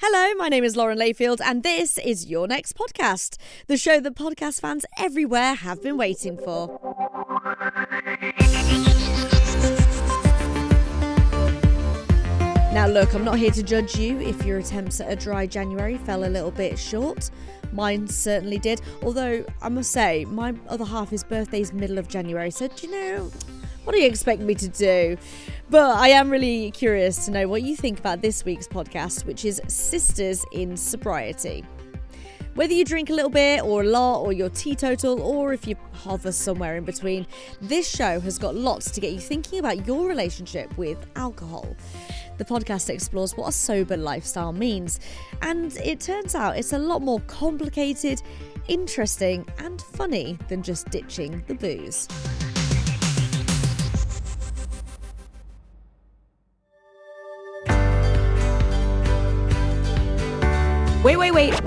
Hello, my name is Lauren Layfield, and this is Your Next Podcast, the show that podcast fans everywhere have been waiting for. Now, look, I'm not here to judge you if your attempts at a dry January fell a little bit short. Mine certainly did. Although, I must say, my other half, his birthday's middle of January, so do you know, what do you expect me to do? But I am really curious to know what you think about this week's podcast, which is Sisters in Sobriety. Whether you drink a little bit or a lot, or you're teetotal, or if you hover somewhere in between, this show has got lots to get you thinking about your relationship with alcohol. The podcast explores what a sober lifestyle means, and it turns out it's a lot more complicated, interesting, and funny than just ditching the booze. Wait, wait, wait.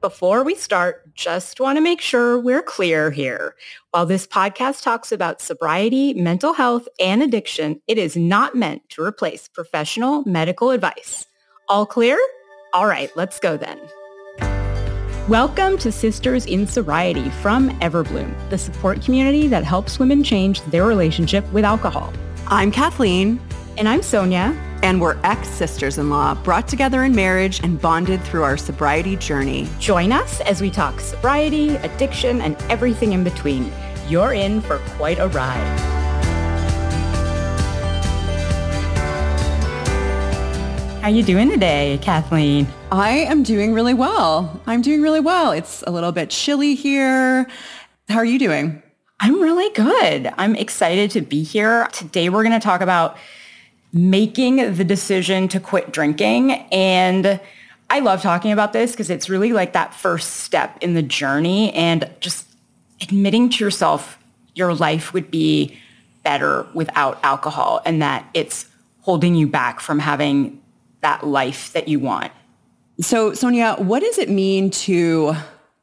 Before we start, just want to make sure we're clear here. While this podcast talks about sobriety, mental health, and addiction, it is not meant to replace professional medical advice. All clear? All right, let's go then. Welcome to Sisters in Sobriety from Everbloom, the support community that helps women change their relationship with alcohol. I'm Kathleen. And I'm Sonia. And we're ex-sisters-in-law brought together in marriage and bonded through our sobriety journey. Join us as we talk sobriety, addiction, and everything in between. You're in for quite a ride. How you doing today, Kathleen? I am doing really well. I'm doing really well. It's a little bit chilly here. How are you doing? I'm really good. I'm excited to be here. Today we're going to talk about making the decision to quit drinking. And I love talking about this because it's really like that first step in the journey and just admitting to yourself your life would be better without alcohol and that it's holding you back from having that life that you want. So Sonia, what does it mean to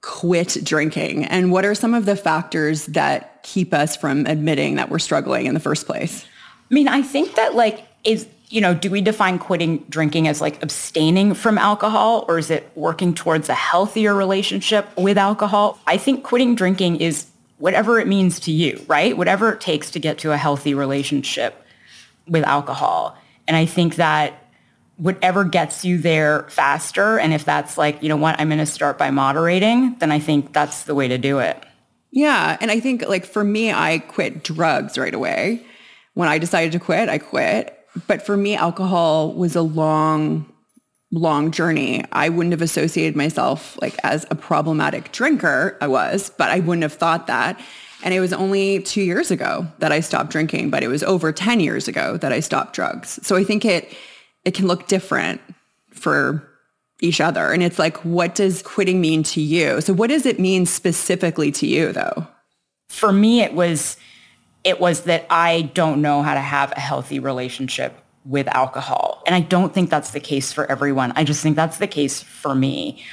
quit drinking? And what are some of the factors that keep us from admitting that we're struggling in the first place? I mean, I think that like is you know, do we define quitting drinking as like abstaining from alcohol or is it working towards a healthier relationship with alcohol? I think quitting drinking is whatever it means to you, right? Whatever it takes to get to a healthy relationship with alcohol. And I think that whatever gets you there faster, and if that's like, you know what, I'm going to start by moderating, then I think that's the way to do it. Yeah. And I think like for me, I quit drugs right away. When I decided to quit, I quit but for me, alcohol was a long, long journey. I wouldn't have associated myself like as a problematic drinker. I was, but I wouldn't have thought that. And it was only two years ago that I stopped drinking, but it was over 10 years ago that I stopped drugs. So I think it, it can look different for each other. And it's like, what does quitting mean to you? So what does it mean specifically to you though? For me, it was it was that I don't know how to have a healthy relationship with alcohol. And I don't think that's the case for everyone. I just think that's the case for me.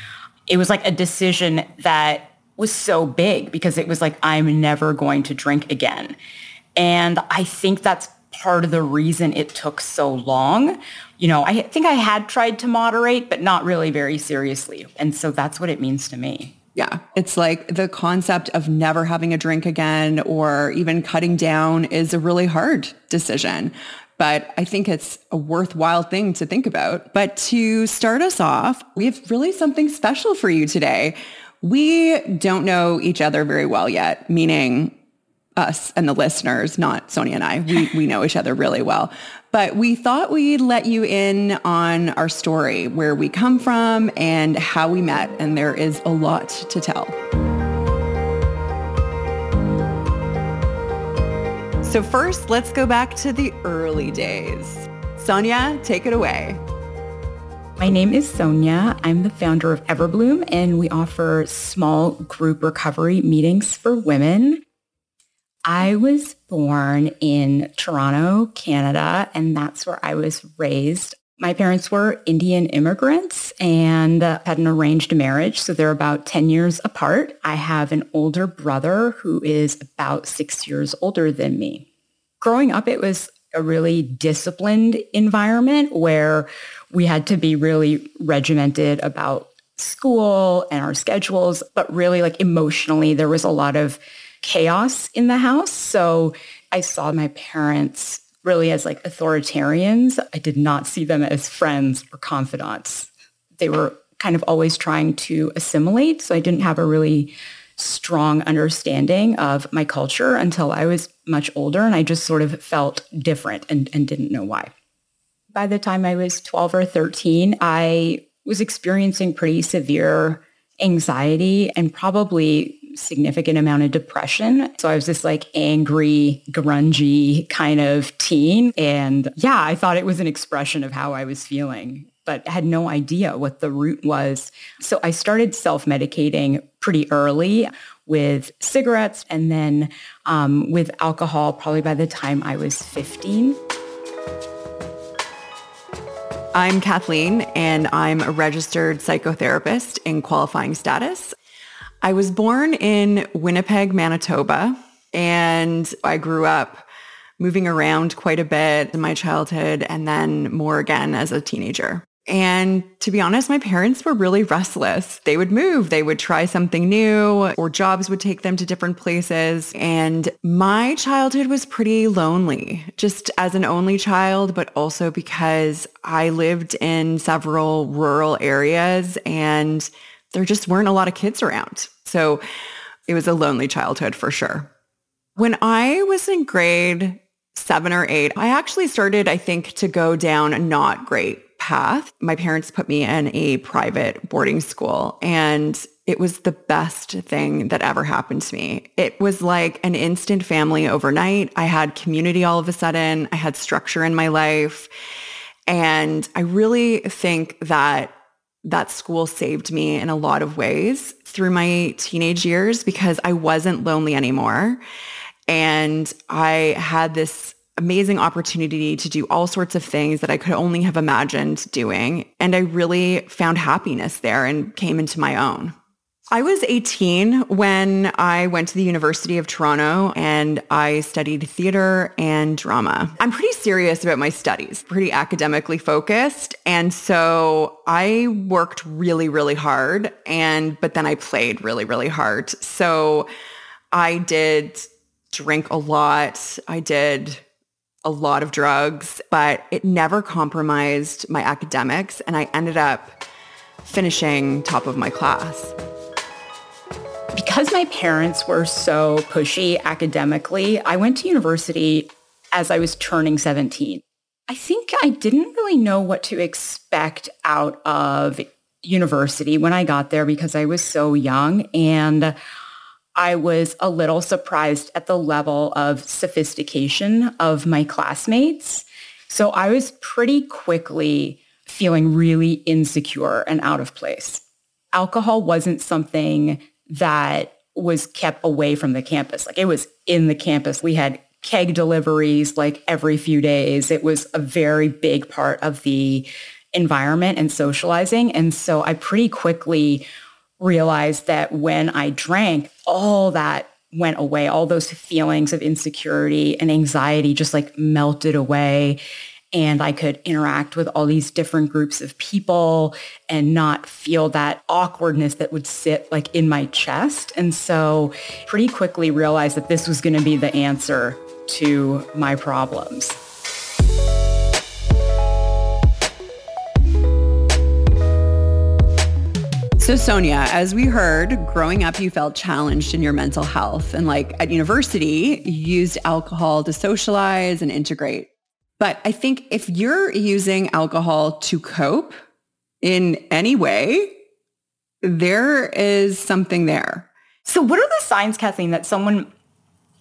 It was like a decision that was so big because it was like, I'm never going to drink again. And I think that's part of the reason it took so long. You know, I think I had tried to moderate, but not really very seriously. And so that's what it means to me. Yeah. It's like the concept of never having a drink again or even cutting down is a really hard decision. But I think it's a worthwhile thing to think about. But to start us off, we have really something special for you today. We don't know each other very well yet, meaning us and the listeners, not Sonia and I. We, we know each other really well. But we thought we'd let you in on our story, where we come from and how we met. And there is a lot to tell. So first, let's go back to the early days. Sonia, take it away. My name is Sonia. I'm the founder of Everbloom, and we offer small group recovery meetings for women. I was born in Toronto, Canada, and that's where I was raised. My parents were Indian immigrants and uh, had an arranged marriage, so they're about 10 years apart. I have an older brother who is about six years older than me. Growing up, it was a really disciplined environment where we had to be really regimented about school and our schedules, but really like emotionally, there was a lot of chaos in the house. So I saw my parents really as like authoritarians. I did not see them as friends or confidants. They were kind of always trying to assimilate. So I didn't have a really strong understanding of my culture until I was much older. And I just sort of felt different and, and didn't know why. By the time I was 12 or 13, I was experiencing pretty severe anxiety and probably significant amount of depression. So I was this like angry, grungy kind of teen. And yeah, I thought it was an expression of how I was feeling, but had no idea what the root was. So I started self-medicating pretty early with cigarettes and then um, with alcohol probably by the time I was 15. I'm Kathleen, and I'm a registered psychotherapist in qualifying status. I was born in Winnipeg, Manitoba, and I grew up moving around quite a bit in my childhood and then more again as a teenager. And to be honest, my parents were really restless. They would move, they would try something new, or jobs would take them to different places. And my childhood was pretty lonely, just as an only child, but also because I lived in several rural areas and there just weren't a lot of kids around. So it was a lonely childhood for sure. When I was in grade seven or eight, I actually started, I think, to go down a not great path. My parents put me in a private boarding school and it was the best thing that ever happened to me. It was like an instant family overnight. I had community all of a sudden. I had structure in my life. And I really think that that school saved me in a lot of ways through my teenage years because I wasn't lonely anymore. And I had this amazing opportunity to do all sorts of things that I could only have imagined doing. And I really found happiness there and came into my own. I was 18 when I went to the University of Toronto and I studied theater and drama. I'm pretty serious about my studies, pretty academically focused. And so I worked really, really hard and, but then I played really, really hard. So I did drink a lot. I did a lot of drugs, but it never compromised my academics. And I ended up finishing top of my class. Because my parents were so pushy academically, I went to university as I was turning 17. I think I didn't really know what to expect out of university when I got there because I was so young. And I was a little surprised at the level of sophistication of my classmates. So I was pretty quickly feeling really insecure and out of place. Alcohol wasn't something that was kept away from the campus. Like it was in the campus. We had keg deliveries like every few days. It was a very big part of the environment and socializing. And so I pretty quickly realized that when I drank, all that went away. All those feelings of insecurity and anxiety just like melted away. And I could interact with all these different groups of people and not feel that awkwardness that would sit like in my chest. And so pretty quickly realized that this was going to be the answer to my problems. So Sonia, as we heard, growing up you felt challenged in your mental health and like at university you used alcohol to socialize and integrate. But I think if you're using alcohol to cope in any way, there is something there. So what are the signs, Kathleen, that someone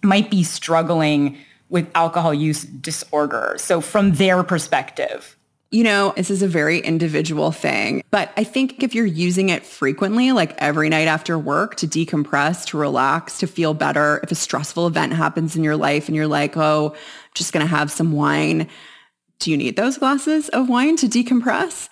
might be struggling with alcohol use disorder? So from their perspective, you know, this is a very individual thing, but I think if you're using it frequently, like every night after work to decompress, to relax, to feel better, if a stressful event happens in your life and you're like, oh, just going to have some wine. Do you need those glasses of wine to decompress?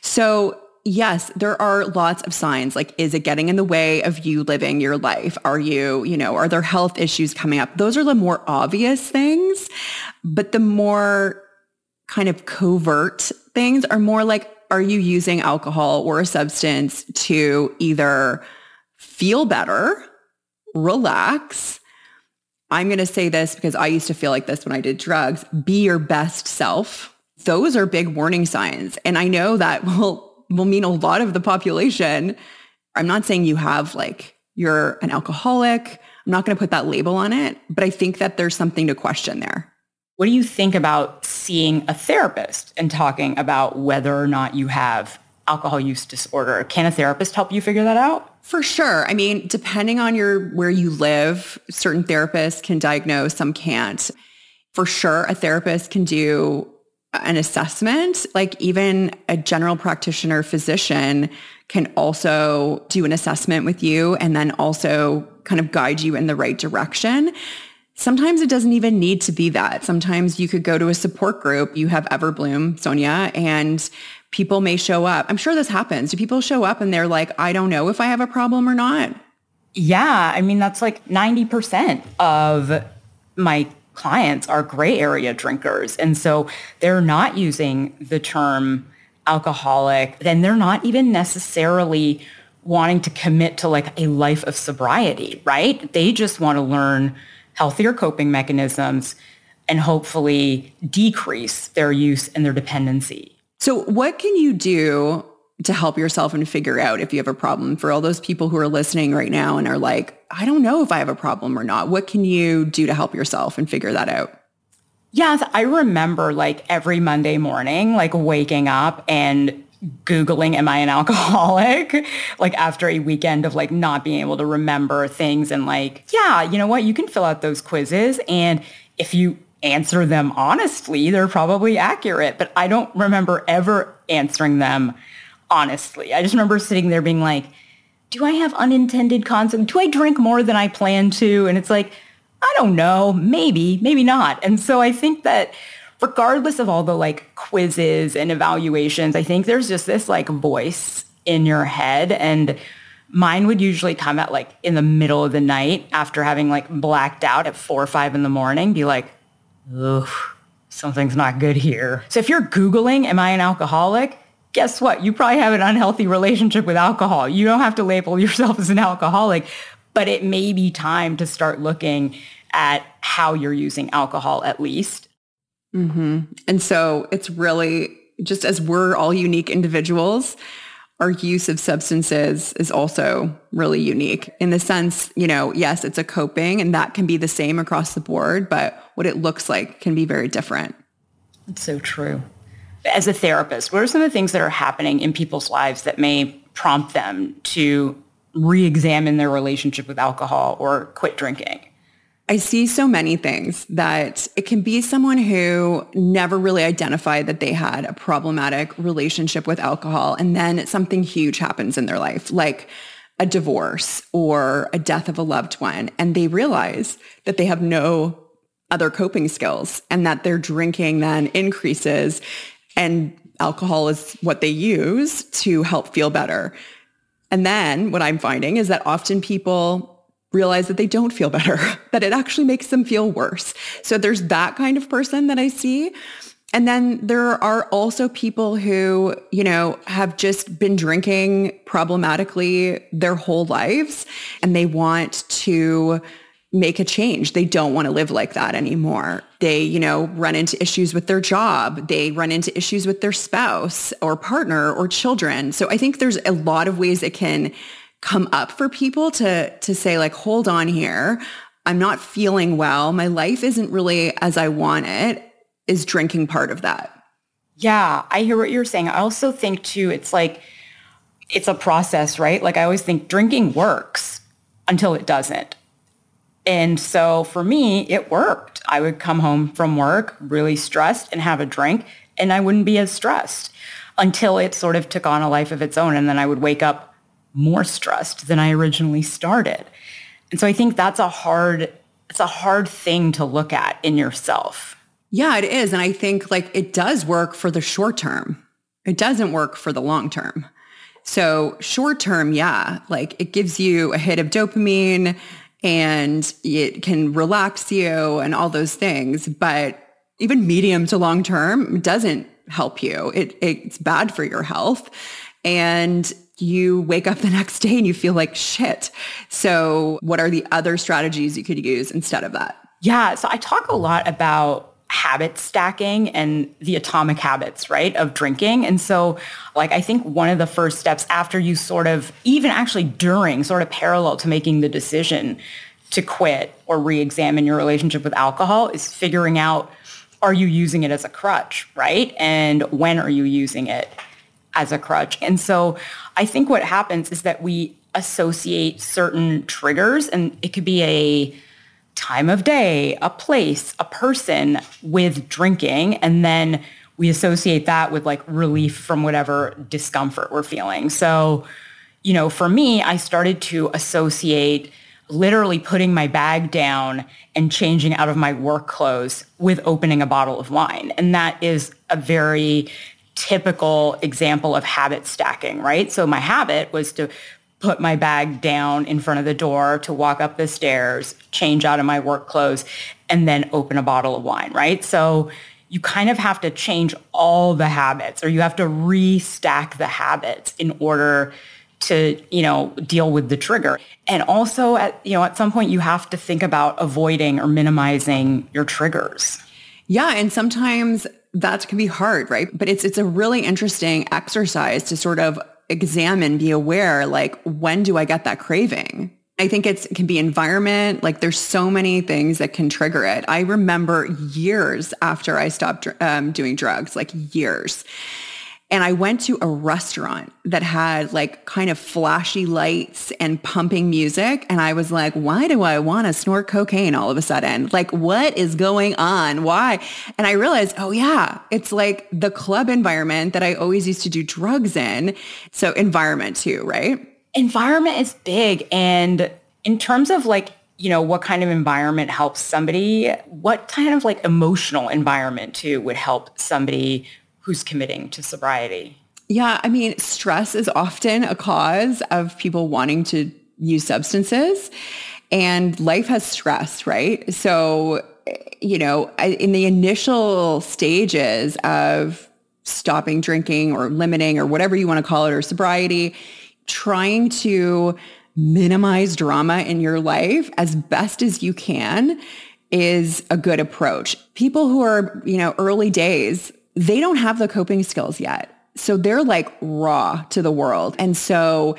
So yes, there are lots of signs. Like, is it getting in the way of you living your life? Are you, you know, are there health issues coming up? Those are the more obvious things. But the more kind of covert things are more like, are you using alcohol or a substance to either feel better, relax, I'm going to say this because I used to feel like this when I did drugs, be your best self. Those are big warning signs. And I know that will, will mean a lot of the population. I'm not saying you have like, you're an alcoholic. I'm not going to put that label on it, but I think that there's something to question there. What do you think about seeing a therapist and talking about whether or not you have alcohol use disorder? Can a therapist help you figure that out? For sure. I mean, depending on your where you live, certain therapists can diagnose, some can't. For sure, a therapist can do an assessment. Like even a general practitioner physician can also do an assessment with you and then also kind of guide you in the right direction. Sometimes it doesn't even need to be that. Sometimes you could go to a support group. You have Everbloom, Sonia, and people may show up. I'm sure this happens. Do people show up and they're like, I don't know if I have a problem or not? Yeah. I mean, that's like 90% of my clients are gray area drinkers. And so they're not using the term alcoholic, then they're not even necessarily wanting to commit to like a life of sobriety, right? They just want to learn healthier coping mechanisms and hopefully decrease their use and their dependency. So what can you do to help yourself and figure out if you have a problem for all those people who are listening right now and are like, I don't know if I have a problem or not. What can you do to help yourself and figure that out? Yes, I remember like every Monday morning, like waking up and Googling, am I an alcoholic? like after a weekend of like not being able to remember things and like, yeah, you know what? You can fill out those quizzes. And if you answer them honestly, they're probably accurate. But I don't remember ever answering them honestly. I just remember sitting there being like, do I have unintended consequences? Do I drink more than I plan to? And it's like, I don't know, maybe, maybe not. And so I think that regardless of all the like quizzes and evaluations, I think there's just this like voice in your head and mine would usually come at like in the middle of the night after having like blacked out at four or five in the morning, be like, ugh, something's not good here. So if you're Googling, am I an alcoholic? Guess what? You probably have an unhealthy relationship with alcohol. You don't have to label yourself as an alcoholic, but it may be time to start looking at how you're using alcohol at least. Mm-hmm. And so it's really just as we're all unique individuals, our use of substances is also really unique in the sense, you know, yes, it's a coping and that can be the same across the board, but what it looks like can be very different. It's so true. As a therapist, what are some of the things that are happening in people's lives that may prompt them to re-examine their relationship with alcohol or quit drinking? I see so many things that it can be someone who never really identified that they had a problematic relationship with alcohol and then something huge happens in their life, like a divorce or a death of a loved one, and they realize that they have no other coping skills and that their drinking then increases and alcohol is what they use to help feel better. And then what I'm finding is that often people realize that they don't feel better, that it actually makes them feel worse. So there's that kind of person that I see. And then there are also people who, you know, have just been drinking problematically their whole lives and they want to make a change. They don't want to live like that anymore. They, you know, run into issues with their job. They run into issues with their spouse or partner or children. So I think there's a lot of ways it can come up for people to to say like hold on here. I'm not feeling well. My life isn't really as i want it is drinking part of that. Yeah i hear what you're saying. I also think too it's like it's a process right? Like i always think drinking works until it doesn't. And so for me it worked. I would come home from work really stressed and have a drink and i wouldn't be as stressed until it sort of took on a life of its own and then i would wake up more stressed than I originally started. And so I think that's a hard it's a hard thing to look at in yourself. Yeah, it is. And I think like it does work for the short term. It doesn't work for the long term. So short term, yeah, like it gives you a hit of dopamine and it can relax you and all those things. But even medium to long term doesn't help you. It, it's bad for your health. And you wake up the next day and you feel like shit. So what are the other strategies you could use instead of that? Yeah. So I talk a lot about habit stacking and the atomic habits, right, of drinking. And so like I think one of the first steps after you sort of even actually during sort of parallel to making the decision to quit or re-examine your relationship with alcohol is figuring out are you using it as a crutch, right? And when are you using it as a crutch? And so I think what happens is that we associate certain triggers and it could be a time of day, a place, a person with drinking. And then we associate that with like relief from whatever discomfort we're feeling. So, you know, for me, I started to associate literally putting my bag down and changing out of my work clothes with opening a bottle of wine. And that is a very typical example of habit stacking, right? So my habit was to put my bag down in front of the door to walk up the stairs, change out of my work clothes, and then open a bottle of wine, right? So you kind of have to change all the habits or you have to restack the habits in order to, you know, deal with the trigger. And also at, you know, at some point you have to think about avoiding or minimizing your triggers. Yeah. And sometimes that can be hard, right? But it's, it's a really interesting exercise to sort of examine, be aware, like, when do I get that craving? I think it can be environment. Like there's so many things that can trigger it. I remember years after I stopped um, doing drugs, like years. And I went to a restaurant that had like kind of flashy lights and pumping music. And I was like, why do I want to snort cocaine all of a sudden? Like, what is going on? Why? And I realized, oh yeah, it's like the club environment that I always used to do drugs in. So environment too, right? Environment is big. And in terms of like, you know, what kind of environment helps somebody, what kind of like emotional environment too would help somebody who's committing to sobriety? Yeah, I mean, stress is often a cause of people wanting to use substances and life has stress, right? So, you know, in the initial stages of stopping drinking or limiting or whatever you want to call it or sobriety, trying to minimize drama in your life as best as you can is a good approach. People who are, you know, early days they don't have the coping skills yet. So they're like raw to the world. And so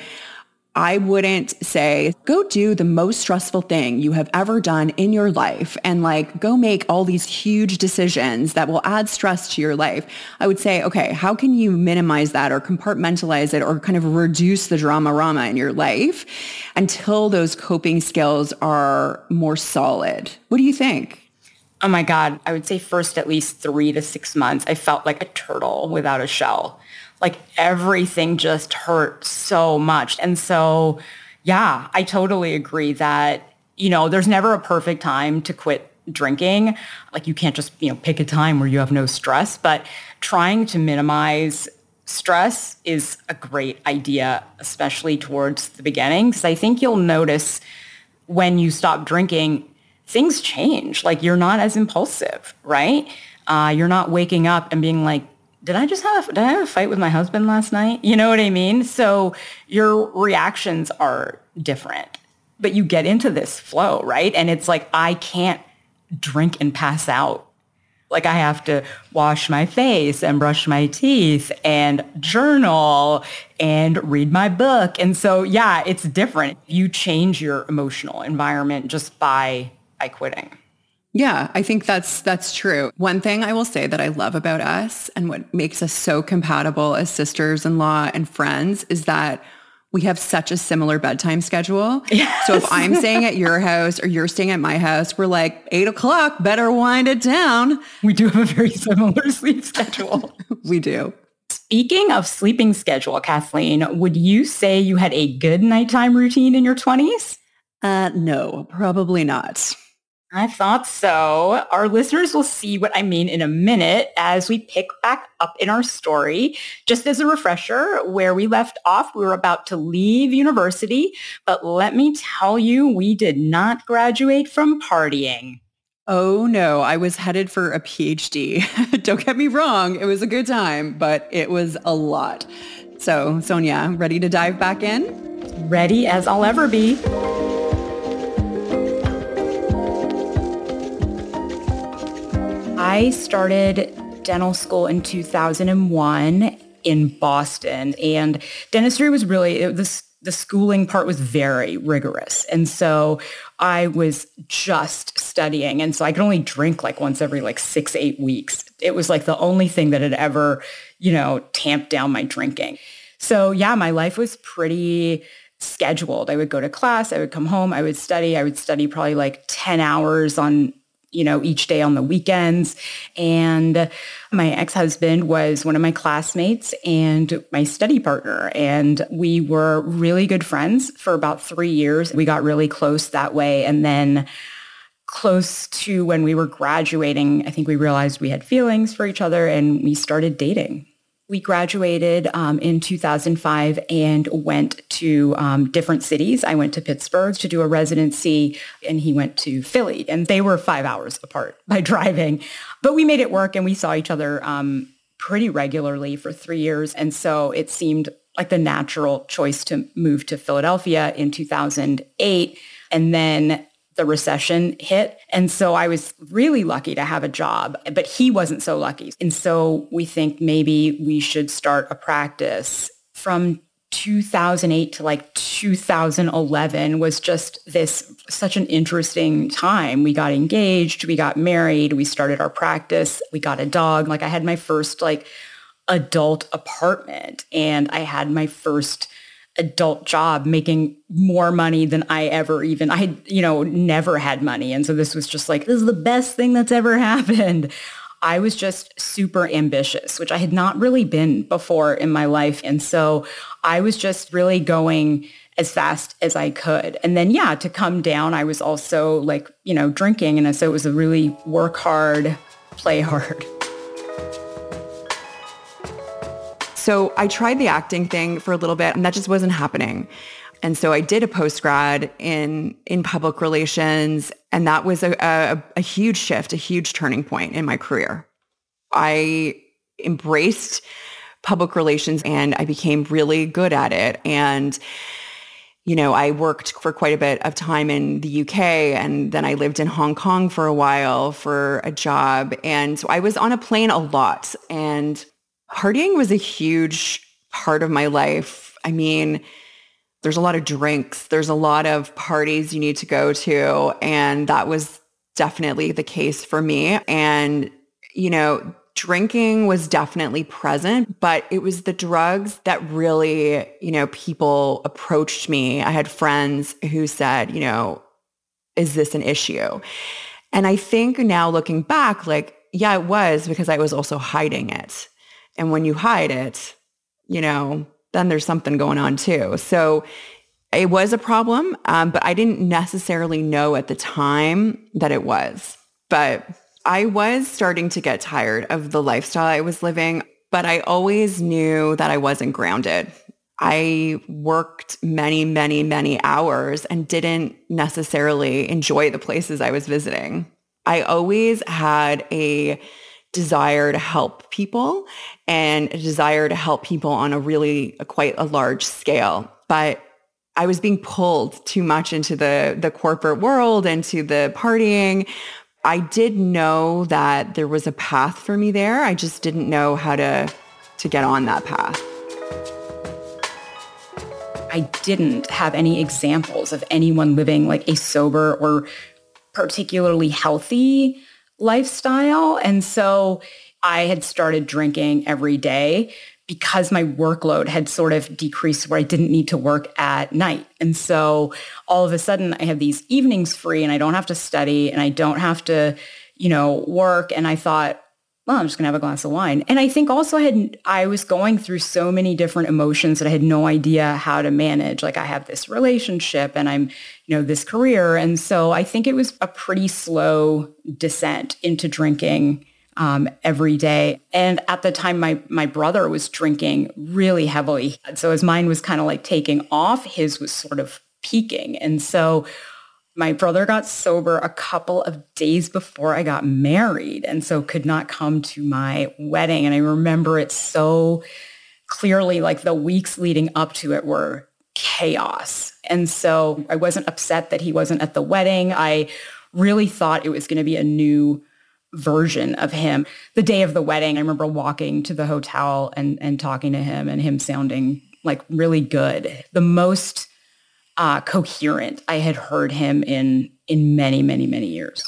I wouldn't say go do the most stressful thing you have ever done in your life and like go make all these huge decisions that will add stress to your life. I would say, okay, how can you minimize that or compartmentalize it or kind of reduce the drama rama in your life until those coping skills are more solid? What do you think? Oh my God, I would say first at least three to six months, I felt like a turtle without a shell. Like everything just hurt so much. And so, yeah, I totally agree that, you know, there's never a perfect time to quit drinking. Like you can't just, you know, pick a time where you have no stress, but trying to minimize stress is a great idea, especially towards the beginning. Because I think you'll notice when you stop drinking, things change. Like you're not as impulsive, right? Uh, you're not waking up and being like, did I just have a, did I have a fight with my husband last night? You know what I mean? So your reactions are different, but you get into this flow, right? And it's like, I can't drink and pass out. Like I have to wash my face and brush my teeth and journal and read my book. And so, yeah, it's different. You change your emotional environment just by by quitting. Yeah, I think that's that's true. One thing I will say that I love about us and what makes us so compatible as sisters-in-law and friends is that we have such a similar bedtime schedule. Yes. So if I'm staying at your house or you're staying at my house, we're like eight o'clock, better wind it down. We do have a very similar sleep schedule. we do. Speaking of sleeping schedule, Kathleen, would you say you had a good nighttime routine in your 20s? Uh, no, probably not. I thought so. Our listeners will see what I mean in a minute as we pick back up in our story. Just as a refresher, where we left off, we were about to leave university, but let me tell you, we did not graduate from partying. Oh no, I was headed for a PhD. Don't get me wrong, it was a good time, but it was a lot. So, Sonia, ready to dive back in? Ready as I'll ever be. I started dental school in 2001 in Boston and dentistry was really, it, the, the schooling part was very rigorous. And so I was just studying. And so I could only drink like once every like six, eight weeks. It was like the only thing that had ever, you know, tamped down my drinking. So yeah, my life was pretty scheduled. I would go to class, I would come home, I would study. I would study probably like 10 hours on you know, each day on the weekends. And my ex-husband was one of my classmates and my study partner. And we were really good friends for about three years. We got really close that way. And then close to when we were graduating, I think we realized we had feelings for each other and we started dating. We graduated um, in 2005 and went to um, different cities. I went to Pittsburgh to do a residency and he went to Philly and they were five hours apart by driving. But we made it work and we saw each other um, pretty regularly for three years. And so it seemed like the natural choice to move to Philadelphia in 2008. And then the recession hit. And so I was really lucky to have a job, but he wasn't so lucky. And so we think maybe we should start a practice from 2008 to like 2011 was just this such an interesting time. We got engaged, we got married, we started our practice, we got a dog. Like I had my first like adult apartment and I had my first adult job making more money than I ever even I you know, never had money. And so this was just like, this is the best thing that's ever happened. I was just super ambitious, which I had not really been before in my life. And so I was just really going as fast as I could. And then, yeah, to come down, I was also like, you know, drinking. And so it was a really work hard, play hard. So I tried the acting thing for a little bit and that just wasn't happening. And so I did a post grad in in public relations, and that was a, a, a, huge shift, a huge turning point in my career. I embraced public relations and I became really good at it. And you know, I worked for quite a bit of time in the UK and then I lived in Hong Kong for a while for a job. And so I was on a plane a lot and partying was a huge part of my life. I mean, there's a lot of drinks, there's a lot of parties you need to go to. And that was definitely the case for me. And, you know, drinking was definitely present, but it was the drugs that really, you know, people approached me. I had friends who said, you know, is this an issue? And I think now looking back, like, yeah, it was because I was also hiding it. And when you hide it, you know, then there's something going on too. So it was a problem, um, but I didn't necessarily know at the time that it was. But I was starting to get tired of the lifestyle I was living, but I always knew that I wasn't grounded. I worked many, many, many hours and didn't necessarily enjoy the places I was visiting. I always had a desire to help people and a desire to help people on a really a quite a large scale. But I was being pulled too much into the the corporate world, into the partying. I did know that there was a path for me there. I just didn't know how to to get on that path. I didn't have any examples of anyone living like a sober or particularly healthy lifestyle. And so I had started drinking every day because my workload had sort of decreased where I didn't need to work at night. And so all of a sudden I have these evenings free and I don't have to study and I don't have to, you know, work. And I thought, well, I'm just gonna have a glass of wine. And I think also I had I was going through so many different emotions that I had no idea how to manage. Like I have this relationship and I'm, you know, this career. And so I think it was a pretty slow descent into drinking um, every day. And at the time, my my brother was drinking really heavily. So his mind was kind of like taking off, his was sort of peaking. And so my brother got sober a couple of days before I got married and so could not come to my wedding. And I remember it so clearly, like the weeks leading up to it were chaos. And so I wasn't upset that he wasn't at the wedding. I really thought it was going to be a new version of him. The day of the wedding, I remember walking to the hotel and, and talking to him and him sounding like really good. The most uh, coherent I had heard him in in many, many, many years.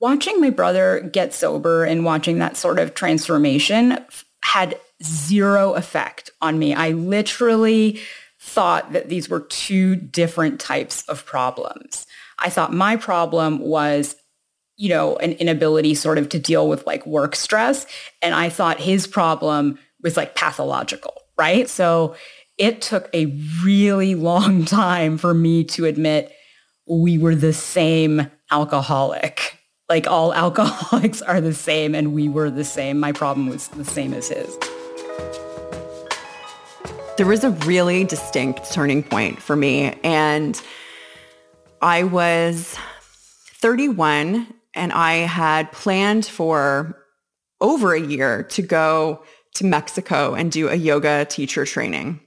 Watching my brother get sober and watching that sort of transformation had zero effect on me. I literally thought that these were two different types of problems. I thought my problem was, you know, an inability sort of to deal with like work stress. And I thought his problem was like pathological, right? So it took a really long time for me to admit we were the same alcoholic. Like all alcoholics are the same and we were the same. My problem was the same as his. There was a really distinct turning point for me and I was 31 and I had planned for over a year to go to Mexico and do a yoga teacher training.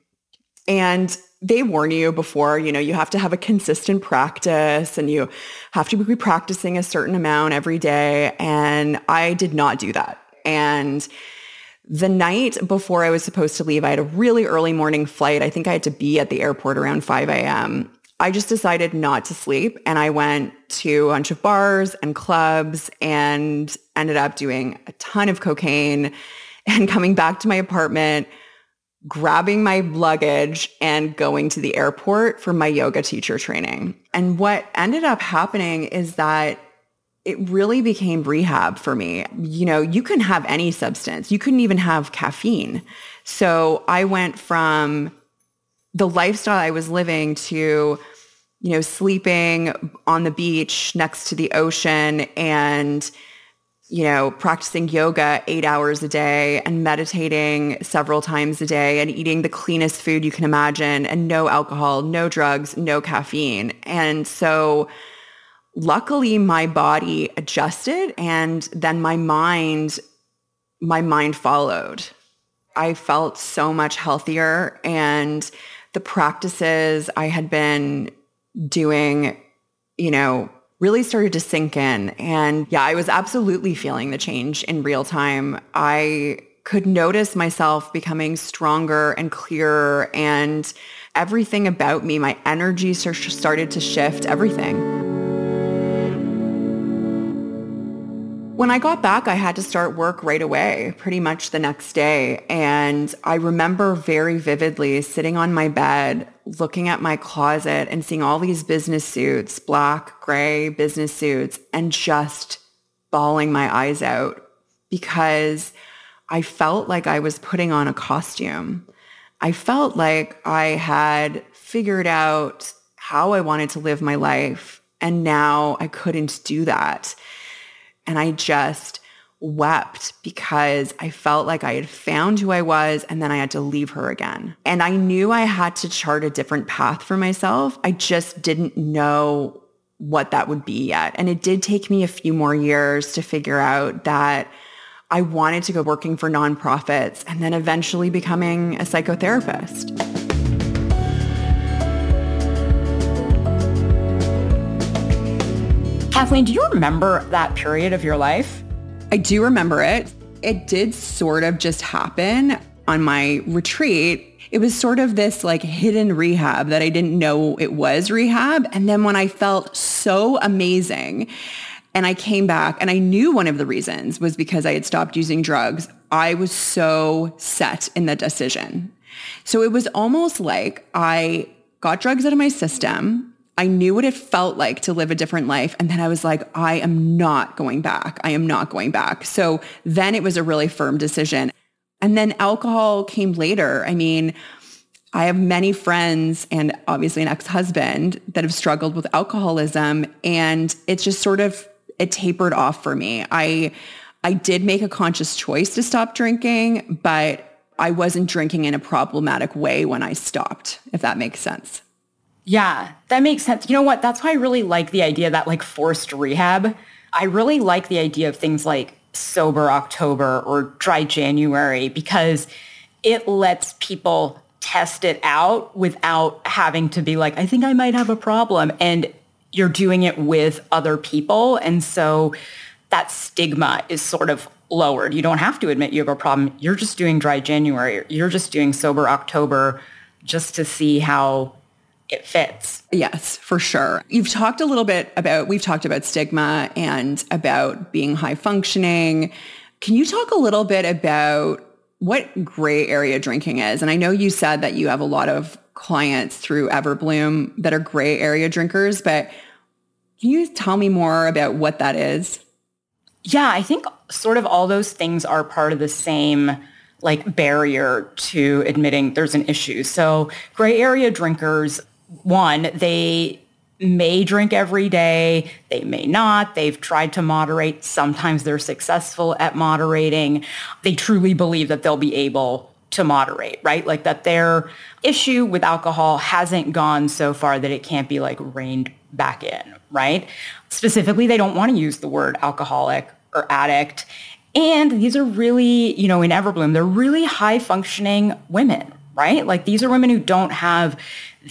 And they warn you before, you know, you have to have a consistent practice and you have to be practicing a certain amount every day. And I did not do that. And the night before I was supposed to leave, I had a really early morning flight. I think I had to be at the airport around 5 a.m. I just decided not to sleep and I went to a bunch of bars and clubs and ended up doing a ton of cocaine and coming back to my apartment grabbing my luggage and going to the airport for my yoga teacher training. And what ended up happening is that it really became rehab for me. You know, you can have any substance. You couldn't even have caffeine. So I went from the lifestyle I was living to, you know, sleeping on the beach next to the ocean and you know, practicing yoga eight hours a day and meditating several times a day and eating the cleanest food you can imagine and no alcohol, no drugs, no caffeine. And so luckily my body adjusted and then my mind, my mind followed. I felt so much healthier and the practices I had been doing, you know, really started to sink in. And yeah, I was absolutely feeling the change in real time. I could notice myself becoming stronger and clearer and everything about me, my energy started to shift, everything. When I got back, I had to start work right away, pretty much the next day. And I remember very vividly sitting on my bed, looking at my closet and seeing all these business suits, black, gray business suits, and just bawling my eyes out because I felt like I was putting on a costume. I felt like I had figured out how I wanted to live my life. And now I couldn't do that. And I just wept because I felt like I had found who I was and then I had to leave her again. And I knew I had to chart a different path for myself. I just didn't know what that would be yet. And it did take me a few more years to figure out that I wanted to go working for nonprofits and then eventually becoming a psychotherapist. Kathleen, do you remember that period of your life? I do remember it. It did sort of just happen on my retreat. It was sort of this like hidden rehab that I didn't know it was rehab. And then when I felt so amazing and I came back and I knew one of the reasons was because I had stopped using drugs, I was so set in the decision. So it was almost like I got drugs out of my system I knew what it felt like to live a different life. And then I was like, I am not going back. I am not going back. So then it was a really firm decision. And then alcohol came later. I mean, I have many friends and obviously an ex-husband that have struggled with alcoholism and it's just sort of it tapered off for me. I I did make a conscious choice to stop drinking, but I wasn't drinking in a problematic way when I stopped, if that makes sense. Yeah, that makes sense. You know what? That's why I really like the idea that like forced rehab. I really like the idea of things like sober October or dry January because it lets people test it out without having to be like, I think I might have a problem. And you're doing it with other people. And so that stigma is sort of lowered. You don't have to admit you have a problem. You're just doing dry January. You're just doing sober October just to see how it fits. Yes, for sure. You've talked a little bit about, we've talked about stigma and about being high functioning. Can you talk a little bit about what gray area drinking is? And I know you said that you have a lot of clients through Everbloom that are gray area drinkers, but can you tell me more about what that is? Yeah, I think sort of all those things are part of the same like barrier to admitting there's an issue. So gray area drinkers, one, they may drink every day. They may not. They've tried to moderate. Sometimes they're successful at moderating. They truly believe that they'll be able to moderate, right? Like that their issue with alcohol hasn't gone so far that it can't be like reined back in, right? Specifically, they don't want to use the word alcoholic or addict. And these are really, you know, in Everbloom, they're really high functioning women, right? Like these are women who don't have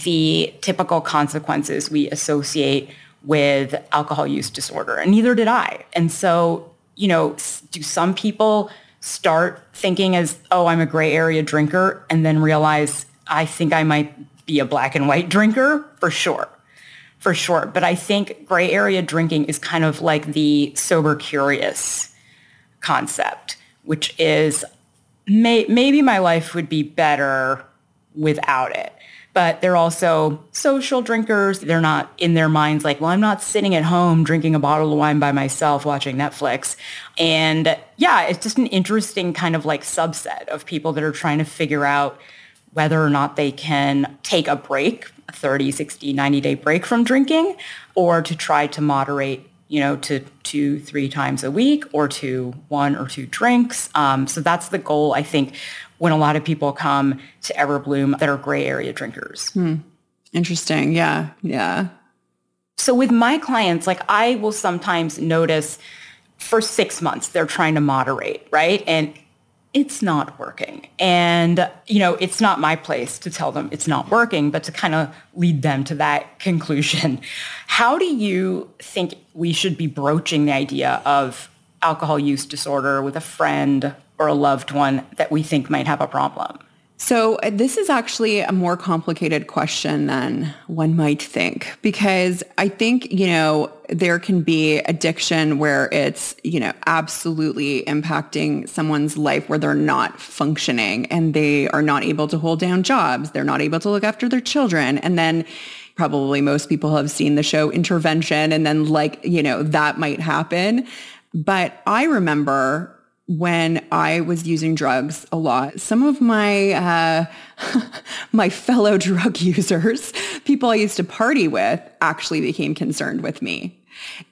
the typical consequences we associate with alcohol use disorder, and neither did I. And so, you know, do some people start thinking as, oh, I'm a gray area drinker, and then realize I think I might be a black and white drinker? For sure. For sure. But I think gray area drinking is kind of like the sober curious concept, which is may, maybe my life would be better without it but they're also social drinkers. They're not in their minds like, well, I'm not sitting at home drinking a bottle of wine by myself watching Netflix. And yeah, it's just an interesting kind of like subset of people that are trying to figure out whether or not they can take a break, a 30, 60, 90 day break from drinking, or to try to moderate you know, to two, three times a week or to one or two drinks. Um, so that's the goal, I think, when a lot of people come to Everbloom that are gray area drinkers. Hmm. Interesting. Yeah. Yeah. So with my clients, like I will sometimes notice for six months, they're trying to moderate, right? And it's not working. And, you know, it's not my place to tell them it's not working, but to kind of lead them to that conclusion. How do you think we should be broaching the idea of alcohol use disorder with a friend or a loved one that we think might have a problem? So uh, this is actually a more complicated question than one might think because I think, you know, there can be addiction where it's, you know, absolutely impacting someone's life where they're not functioning and they are not able to hold down jobs. They're not able to look after their children. And then probably most people have seen the show Intervention and then like, you know, that might happen. But I remember when I was using drugs a lot, some of my uh, my fellow drug users, people I used to party with, actually became concerned with me.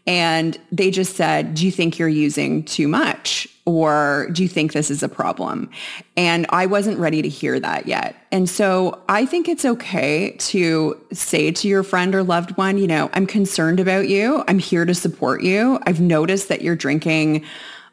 And they just said, do you think you're using too much? Or do you think this is a problem? And I wasn't ready to hear that yet. And so I think it's okay to say to your friend or loved one, you know, I'm concerned about you. I'm here to support you. I've noticed that you're drinking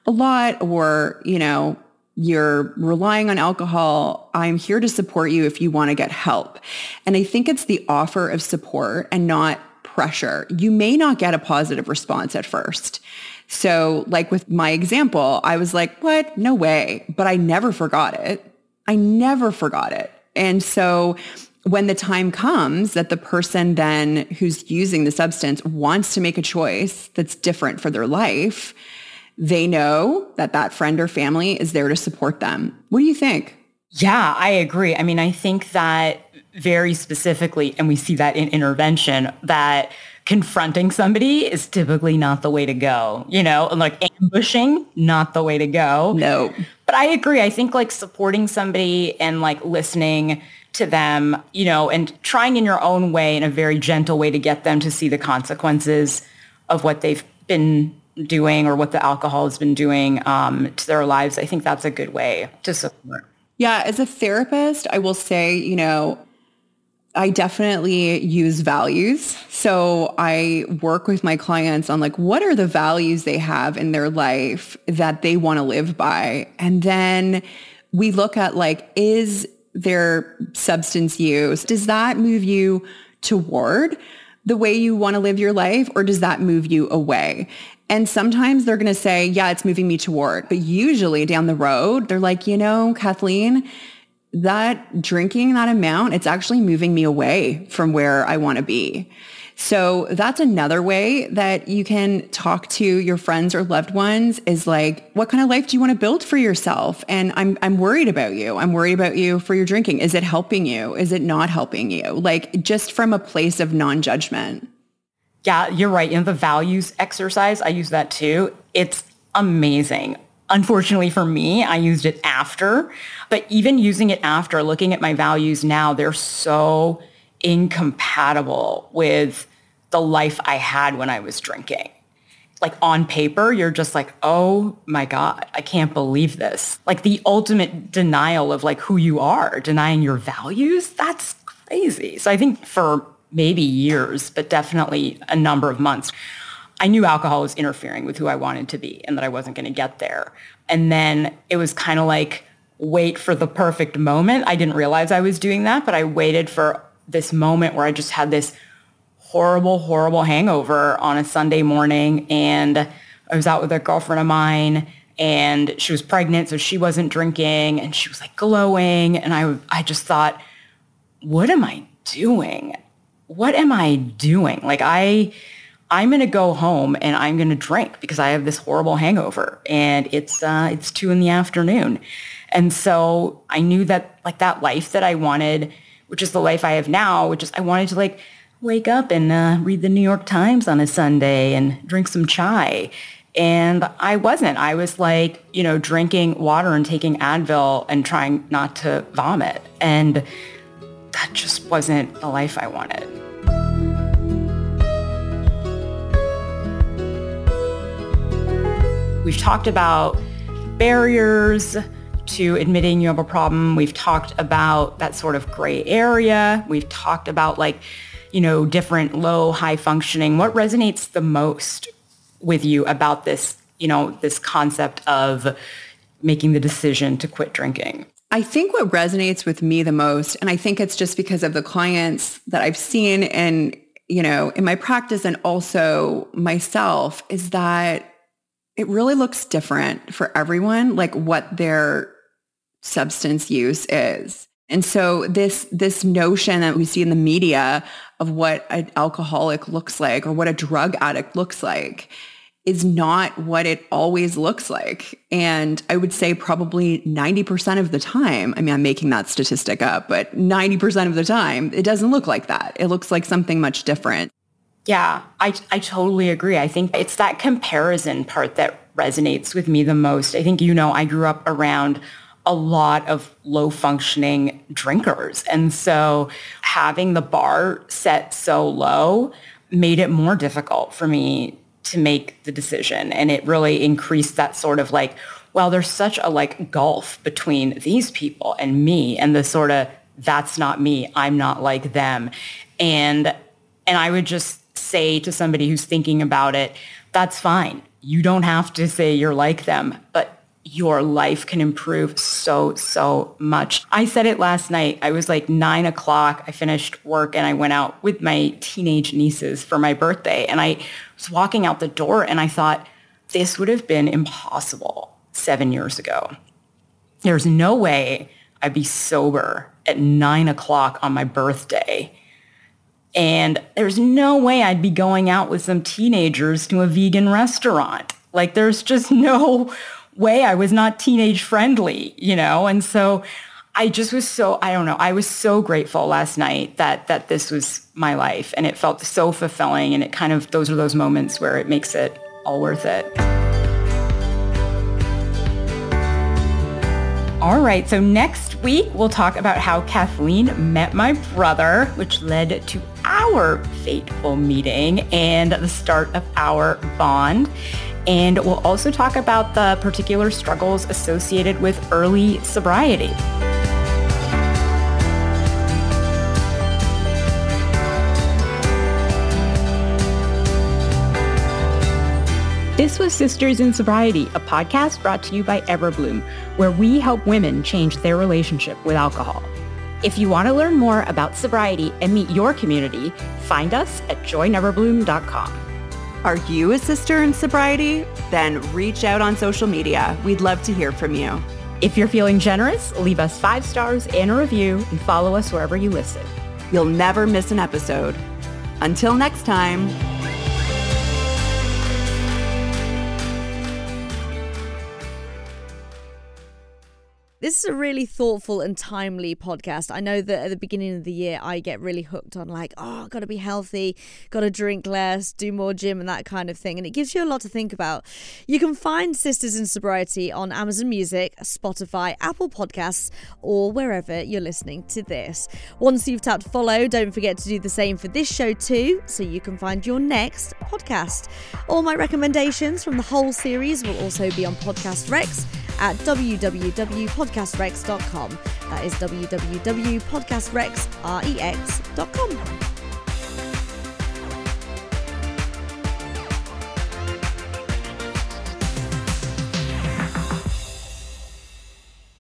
a lot or, you know, you're relying on alcohol, I'm here to support you if you want to get help. And I think it's the offer of support and not pressure. You may not get a positive response at first. So like with my example, I was like, what? No way. But I never forgot it. I never forgot it. And so when the time comes that the person then who's using the substance wants to make a choice that's different for their life, they know that that friend or family is there to support them. What do you think? Yeah, I agree. I mean, I think that very specifically, and we see that in intervention, that confronting somebody is typically not the way to go, you know, and like ambushing, not the way to go. No. But I agree. I think like supporting somebody and like listening to them, you know, and trying in your own way, in a very gentle way to get them to see the consequences of what they've been doing or what the alcohol has been doing um, to their lives. I think that's a good way to support. Yeah, as a therapist, I will say, you know, I definitely use values. So I work with my clients on like, what are the values they have in their life that they want to live by? And then we look at like, is their substance use, does that move you toward the way you want to live your life or does that move you away? And sometimes they're going to say, yeah, it's moving me toward. But usually down the road, they're like, you know, Kathleen, that drinking that amount, it's actually moving me away from where I want to be. So that's another way that you can talk to your friends or loved ones is like, what kind of life do you want to build for yourself? And I'm, I'm worried about you. I'm worried about you for your drinking. Is it helping you? Is it not helping you? Like just from a place of non-judgment. Yeah, you're right. You know, the values exercise, I use that too. It's amazing. Unfortunately for me, I used it after, but even using it after, looking at my values now, they're so incompatible with the life I had when I was drinking. Like on paper, you're just like, oh my God, I can't believe this. Like the ultimate denial of like who you are, denying your values, that's crazy. So I think for maybe years, but definitely a number of months, I knew alcohol was interfering with who I wanted to be and that I wasn't going to get there. And then it was kind of like wait for the perfect moment. I didn't realize I was doing that, but I waited for this moment where I just had this horrible, horrible hangover on a Sunday morning. And I was out with a girlfriend of mine and she was pregnant, so she wasn't drinking and she was like glowing. And I, I just thought, what am I doing? What am I doing? Like I, I'm going to go home and I'm going to drink because I have this horrible hangover and it's uh, it's two in the afternoon. And so I knew that like that life that I wanted, which is the life I have now, which is I wanted to like wake up and uh, read the New York Times on a Sunday and drink some chai. And I wasn't. I was like, you know, drinking water and taking Advil and trying not to vomit. And that just wasn't the life I wanted. We've talked about barriers to admitting you have a problem. We've talked about that sort of gray area. We've talked about like, you know, different low, high functioning. What resonates the most with you about this, you know, this concept of making the decision to quit drinking? I think what resonates with me the most, and I think it's just because of the clients that I've seen and, you know, in my practice and also myself is that it really looks different for everyone, like what their substance use is. And so this this notion that we see in the media of what an alcoholic looks like or what a drug addict looks like is not what it always looks like. And I would say probably 90% of the time, I mean, I'm making that statistic up, but 90% of the time, it doesn't look like that. It looks like something much different. Yeah, I, I totally agree. I think it's that comparison part that resonates with me the most. I think, you know, I grew up around a lot of low functioning drinkers. And so having the bar set so low made it more difficult for me to make the decision. And it really increased that sort of like, well, there's such a like gulf between these people and me and the sort of that's not me. I'm not like them. And and I would just say to somebody who's thinking about it, that's fine. You don't have to say you're like them, but your life can improve so, so much. I said it last night. I was like nine o'clock. I finished work and I went out with my teenage nieces for my birthday. And I was walking out the door and I thought, this would have been impossible seven years ago. There's no way I'd be sober at nine o'clock on my birthday and there's no way I'd be going out with some teenagers to a vegan restaurant. Like there's just no way I was not teenage friendly, you know? And so I just was so I don't know. I was so grateful last night that that this was my life and it felt so fulfilling and it kind of those are those moments where it makes it all worth it. All right, so next week we'll talk about how Kathleen met my brother, which led to our fateful meeting and the start of our bond. And we'll also talk about the particular struggles associated with early sobriety. This was Sisters in Sobriety, a podcast brought to you by Everbloom, where we help women change their relationship with alcohol. If you want to learn more about sobriety and meet your community, find us at joineverbloom.com. Are you a sister in sobriety? Then reach out on social media. We'd love to hear from you. If you're feeling generous, leave us five stars and a review and follow us wherever you listen. You'll never miss an episode. Until next time. This is a really thoughtful and timely podcast. I know that at the beginning of the year, I get really hooked on like, oh, got to be healthy, got to drink less, do more gym, and that kind of thing. And it gives you a lot to think about. You can find Sisters in Sobriety on Amazon Music, Spotify, Apple Podcasts, or wherever you're listening to this. Once you've tapped follow, don't forget to do the same for this show too, so you can find your next podcast. All my recommendations from the whole series will also be on Podcast Rex at www.podcastrex.com. That is www.podcastrex.com.